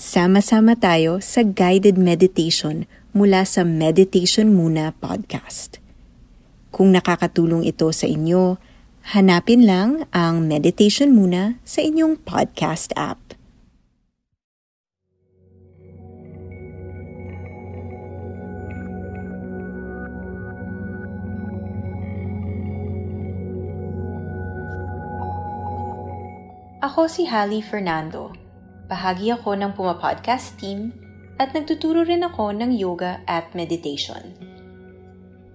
sama-sama tayo sa guided meditation mula sa Meditation Muna podcast. Kung nakakatulong ito sa inyo, hanapin lang ang Meditation Muna sa inyong podcast app. Ako si Hallie Fernando. Bahagi ako ng Puma Podcast team at nagtuturo rin ako ng yoga at meditation.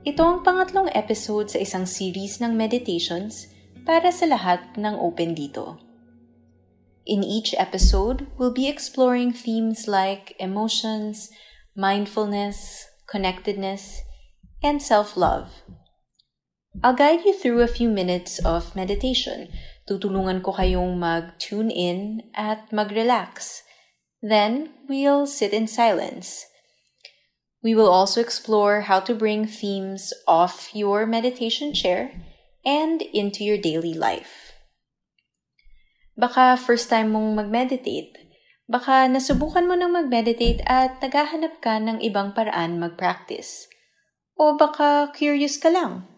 Ito ang pangatlong episode sa isang series ng meditations para sa lahat ng open dito. In each episode, we'll be exploring themes like emotions, mindfulness, connectedness, and self-love. I'll guide you through a few minutes of meditation Tutulungan ko kayong mag-tune in at mag-relax. Then, we'll sit in silence. We will also explore how to bring themes off your meditation chair and into your daily life. Baka first time mong mag-meditate. Baka nasubukan mo nang mag-meditate at naghahanap ka ng ibang paraan mag-practice. O baka curious ka lang.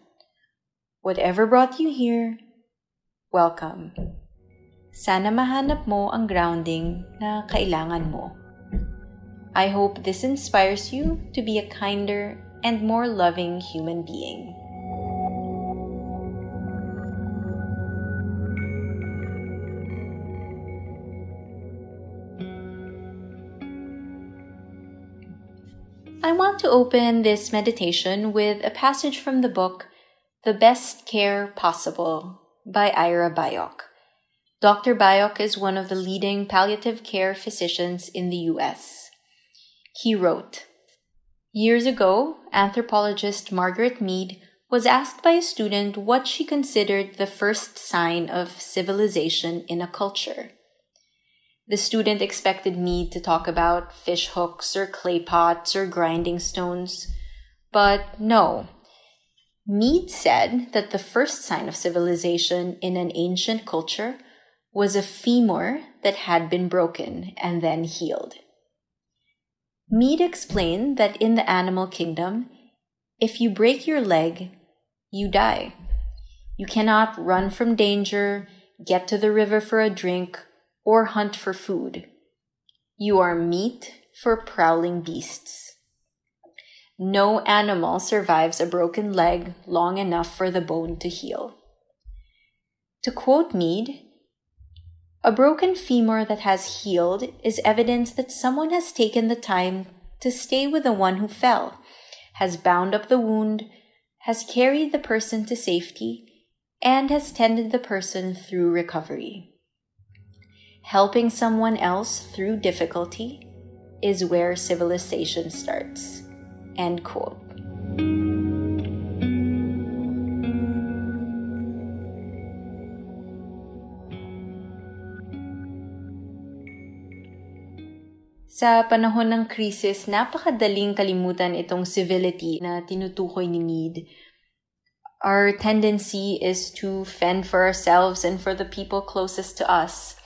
Whatever brought you here, welcome. Sana mahanap mo ang grounding na kailangan mo. I hope this inspires you to be a kinder and more loving human being. I want to open this meditation with a passage from the book The Best Care Possible by Ira Byock. Dr. Byock is one of the leading palliative care physicians in the US. He wrote Years ago, anthropologist Margaret Mead was asked by a student what she considered the first sign of civilization in a culture. The student expected Mead to talk about fish hooks or clay pots or grinding stones, but no, Mead said that the first sign of civilization in an ancient culture was a femur that had been broken and then healed. Mead explained that in the animal kingdom, if you break your leg, you die. You cannot run from danger, get to the river for a drink, or hunt for food. You are meat for prowling beasts. No animal survives a broken leg long enough for the bone to heal. To quote Mead, a broken femur that has healed is evidence that someone has taken the time to stay with the one who fell, has bound up the wound, has carried the person to safety, and has tended the person through recovery. Helping someone else through difficulty is where civilization starts. End quote. Sa panahon ng krisis, napakadaling kalimutan itong civility na tinutukoy ni Mead. Our tendency is to fend for ourselves and for the people closest to us.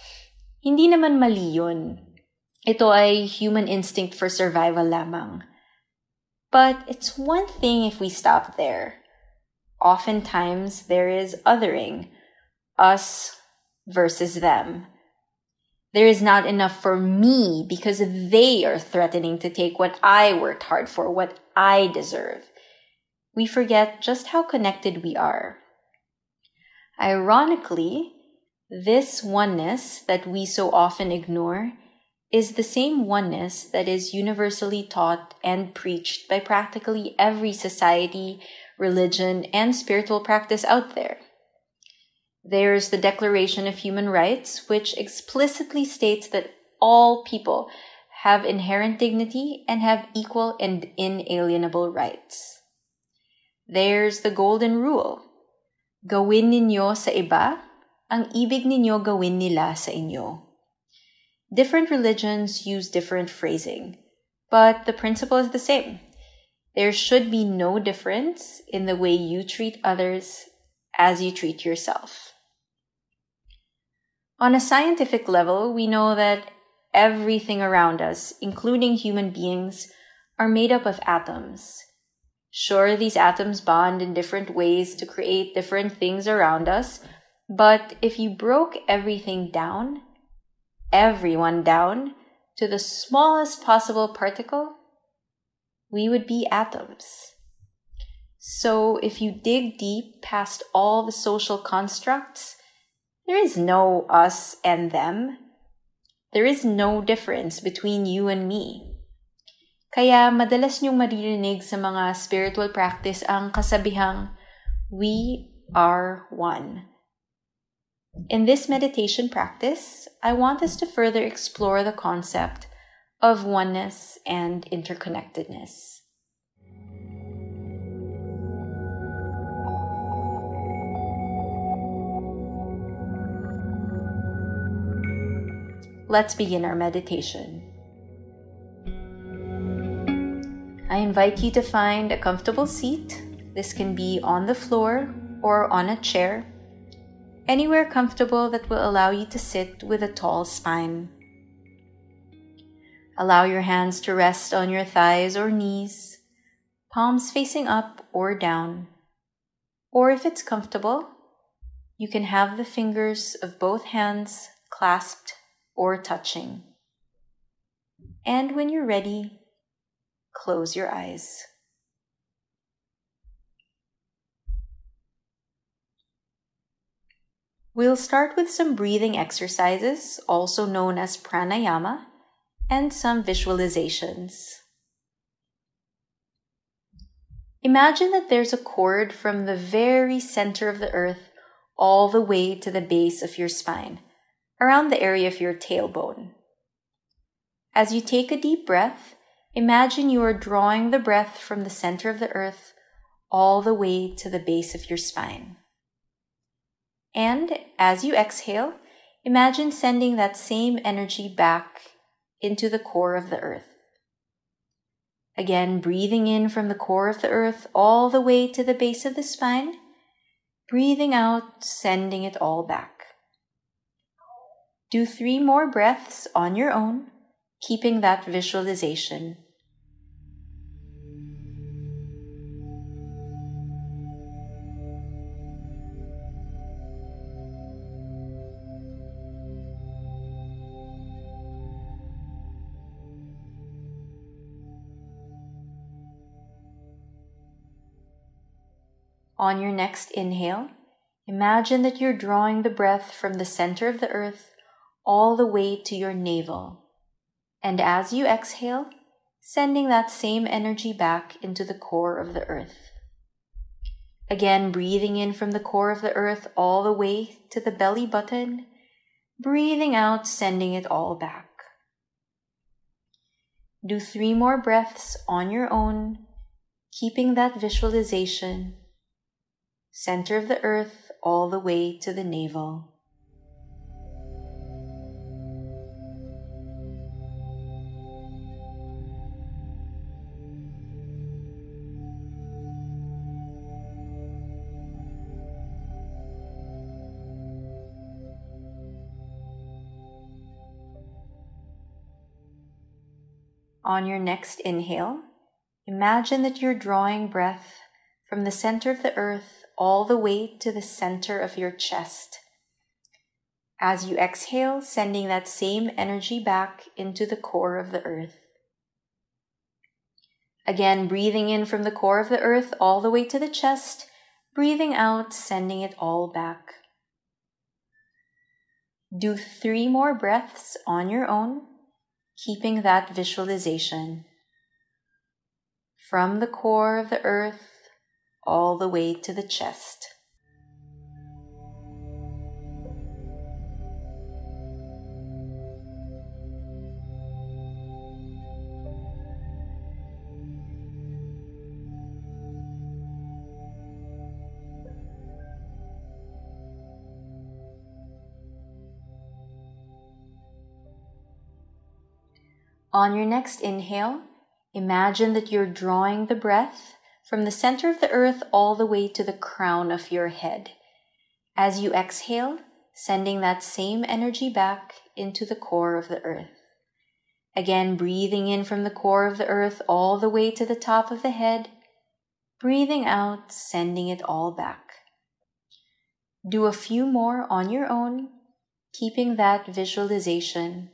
Hindi naman mali yun. Ito ay human instinct for survival lamang. But it's one thing if we stop there. Oftentimes, there is othering, us versus them. There is not enough for me because they are threatening to take what I worked hard for, what I deserve. We forget just how connected we are. Ironically, this oneness that we so often ignore is the same oneness that is universally taught and preached by practically every society, religion, and spiritual practice out there. There's the Declaration of Human Rights, which explicitly states that all people have inherent dignity and have equal and inalienable rights. There's the Golden Rule. Gawin ninyo sa iba, ang ibig ninyo gawin nila sa inyo. Different religions use different phrasing, but the principle is the same. There should be no difference in the way you treat others as you treat yourself. On a scientific level, we know that everything around us, including human beings, are made up of atoms. Sure, these atoms bond in different ways to create different things around us, but if you broke everything down, everyone down to the smallest possible particle, we would be atoms. So if you dig deep past all the social constructs, there is no us and them. There is no difference between you and me. Kaya madalas niyong maririnig sa mga spiritual practice ang kasabihang, we are one. In this meditation practice, I want us to further explore the concept of oneness and interconnectedness. Let's begin our meditation. I invite you to find a comfortable seat. This can be on the floor or on a chair anywhere comfortable that will allow you to sit with a tall spine. Allow your hands to rest on your thighs or knees, palms facing up or down. Or if it's comfortable, you can have the fingers of both hands clasped or touching. And when you're ready, close your eyes. We'll start with some breathing exercises, also known as pranayama, and some visualizations. Imagine that there's a cord from the very center of the earth all the way to the base of your spine, around the area of your tailbone. As you take a deep breath, imagine you are drawing the breath from the center of the earth all the way to the base of your spine. And as you exhale, imagine sending that same energy back into the core of the earth. Again, breathing in from the core of the earth all the way to the base of the spine, breathing out, sending it all back. Do three more breaths on your own, keeping that visualization On your next inhale, imagine that you're drawing the breath from the center of the earth all the way to your navel. And as you exhale, sending that same energy back into the core of the earth. Again, breathing in from the core of the earth all the way to the belly button, breathing out, sending it all back. Do three more breaths on your own, keeping that visualization center of the earth all the way to the navel. On your next inhale, imagine that you're drawing breath from the center of the earth all the way to the center of your chest. As you exhale, sending that same energy back into the core of the earth. Again, breathing in from the core of the earth all the way to the chest, breathing out, sending it all back. Do three more breaths on your own, keeping that visualization. From the core of the earth all the way to the chest. On your next inhale, imagine that you're drawing the breath from the center of the earth all the way to the crown of your head. As you exhale, sending that same energy back into the core of the earth. Again, breathing in from the core of the earth all the way to the top of the head, breathing out, sending it all back. Do a few more on your own, keeping that visualization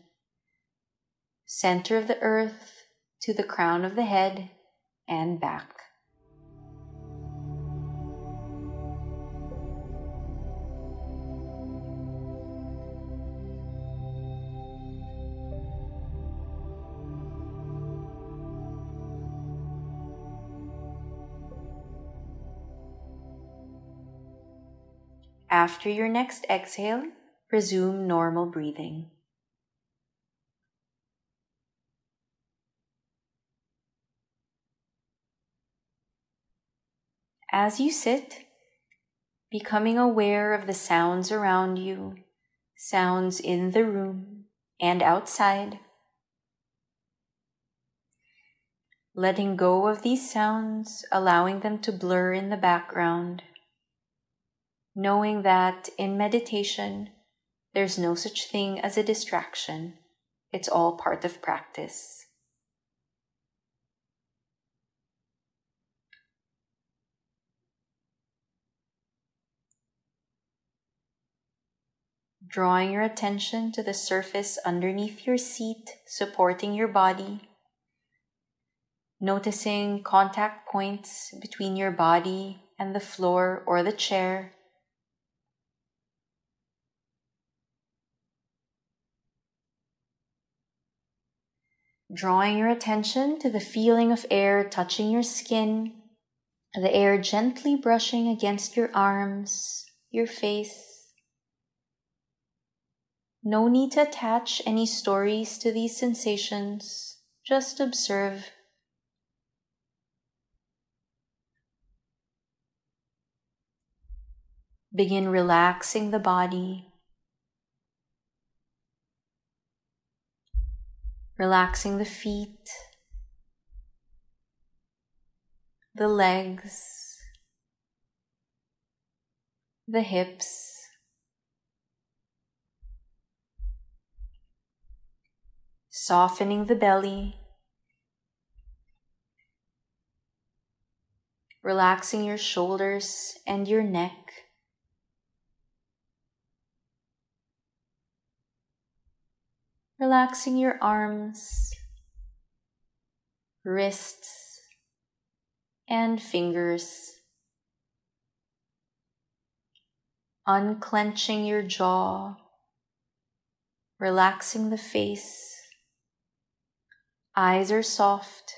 center of the earth to the crown of the head and back. After your next exhale, resume normal breathing. As you sit, becoming aware of the sounds around you, sounds in the room and outside. Letting go of these sounds, allowing them to blur in the background. Knowing that in meditation, there's no such thing as a distraction. It's all part of practice. drawing your attention to the surface underneath your seat, supporting your body. Noticing contact points between your body and the floor or the chair. Drawing your attention to the feeling of air touching your skin, the air gently brushing against your arms, your face, no need to attach any stories to these sensations, just observe. Begin relaxing the body, relaxing the feet, the legs, the hips. softening the belly, relaxing your shoulders and your neck. Relaxing your arms, wrists, and fingers. Unclenching your jaw, relaxing the face. Eyes are soft,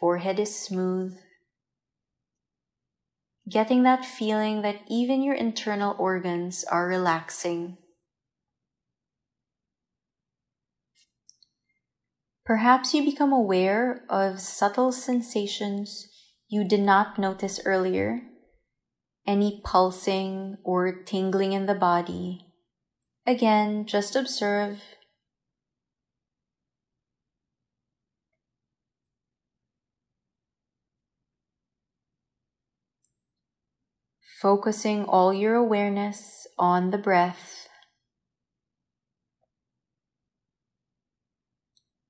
forehead is smooth. Getting that feeling that even your internal organs are relaxing. Perhaps you become aware of subtle sensations you did not notice earlier, any pulsing or tingling in the body. Again, just observe focusing all your awareness on the breath.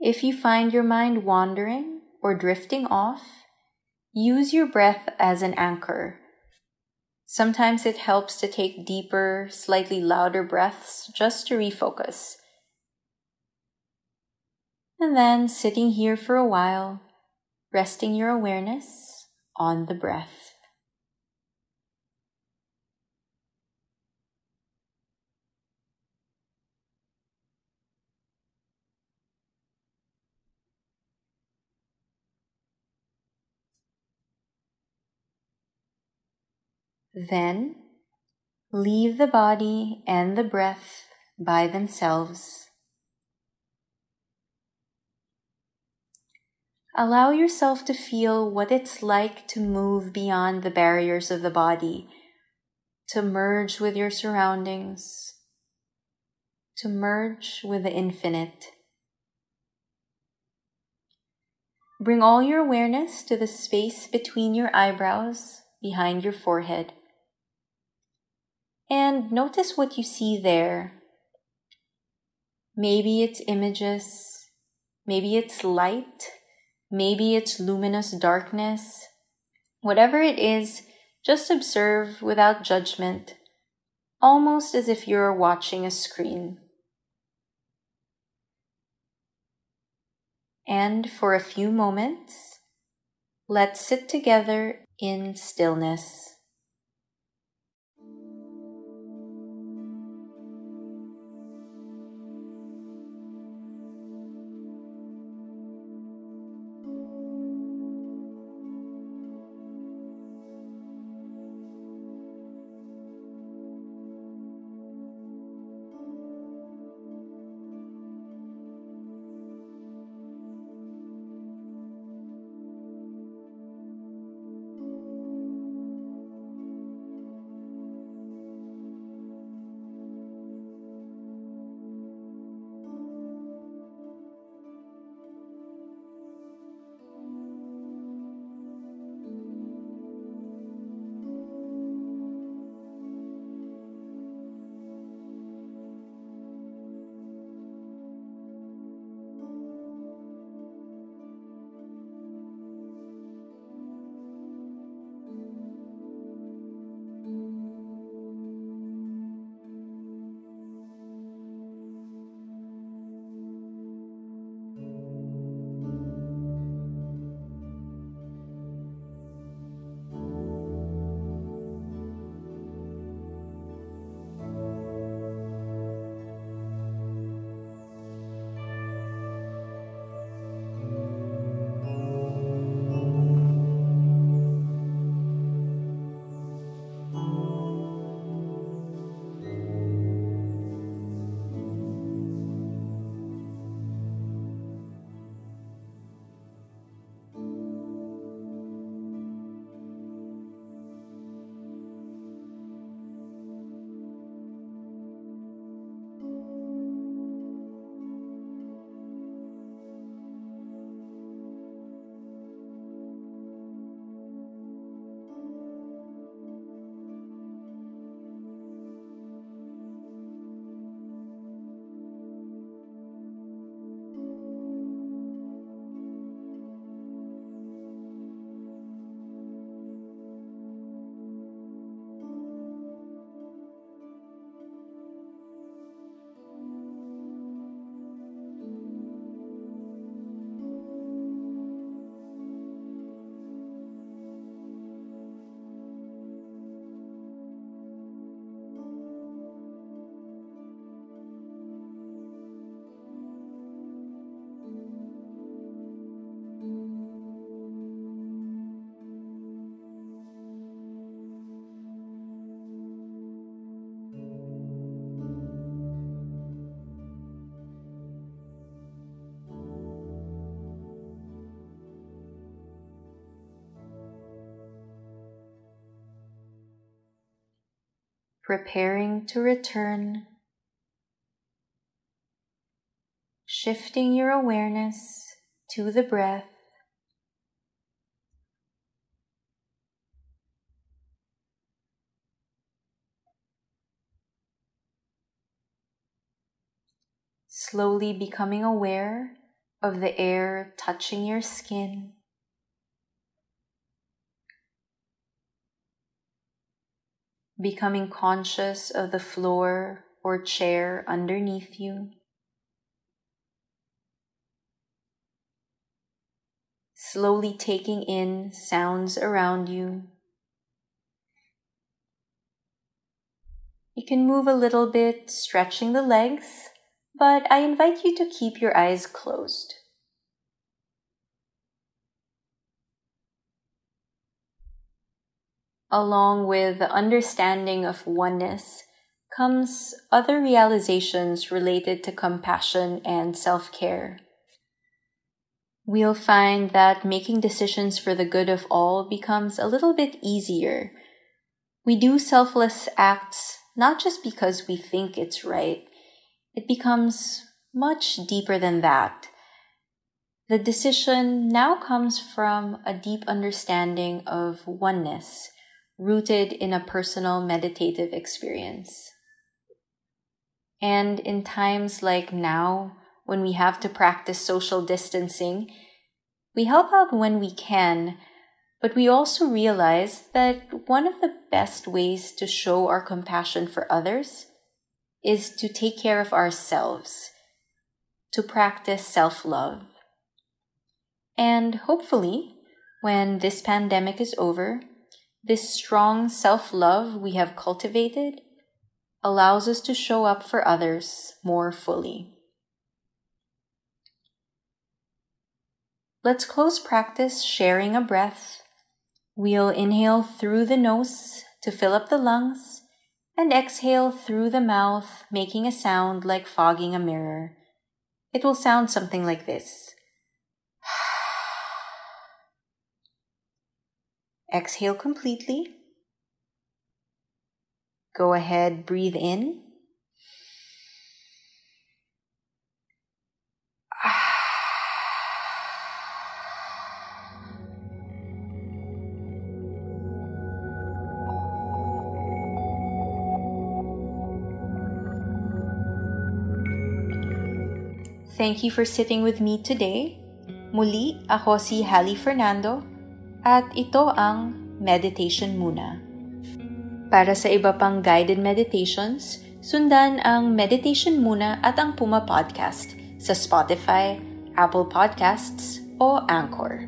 If you find your mind wandering or drifting off, use your breath as an anchor. Sometimes it helps to take deeper, slightly louder breaths just to refocus. And then sitting here for a while, resting your awareness on the breath. Then leave the body and the breath by themselves. Allow yourself to feel what it's like to move beyond the barriers of the body, to merge with your surroundings, to merge with the infinite. Bring all your awareness to the space between your eyebrows, behind your forehead. And notice what you see there. Maybe it's images, maybe it's light Maybe it's luminous darkness. Whatever it is, just observe without judgment, almost as if you're watching a screen. And for a few moments, let's sit together in stillness. Preparing to return, shifting your awareness to the breath. Slowly becoming aware of the air touching your skin. Becoming conscious of the floor or chair underneath you. Slowly taking in sounds around you. You can move a little bit, stretching the legs, but I invite you to keep your eyes closed. Along with the understanding of oneness, comes other realizations related to compassion and self care. We'll find that making decisions for the good of all becomes a little bit easier. We do selfless acts not just because we think it's right, it becomes much deeper than that. The decision now comes from a deep understanding of oneness, rooted in a personal meditative experience. And in times like now, when we have to practice social distancing, we help out when we can, but we also realize that one of the best ways to show our compassion for others is to take care of ourselves, to practice self love. And hopefully, when this pandemic is over, this strong self love we have cultivated allows us to show up for others more fully. Let's close practice sharing a breath. We'll inhale through the nose to fill up the lungs and exhale through the mouth, making a sound like fogging a mirror. It will sound something like this. Exhale completely. Go ahead, breathe in. Thank you for sitting with me today. Muli, ako si Hallie Fernando at ito ang Meditation Muna. Para sa iba pang guided meditations, sundan ang Meditation Muna at ang Puma Podcast sa Spotify, Apple Podcasts o Anchor.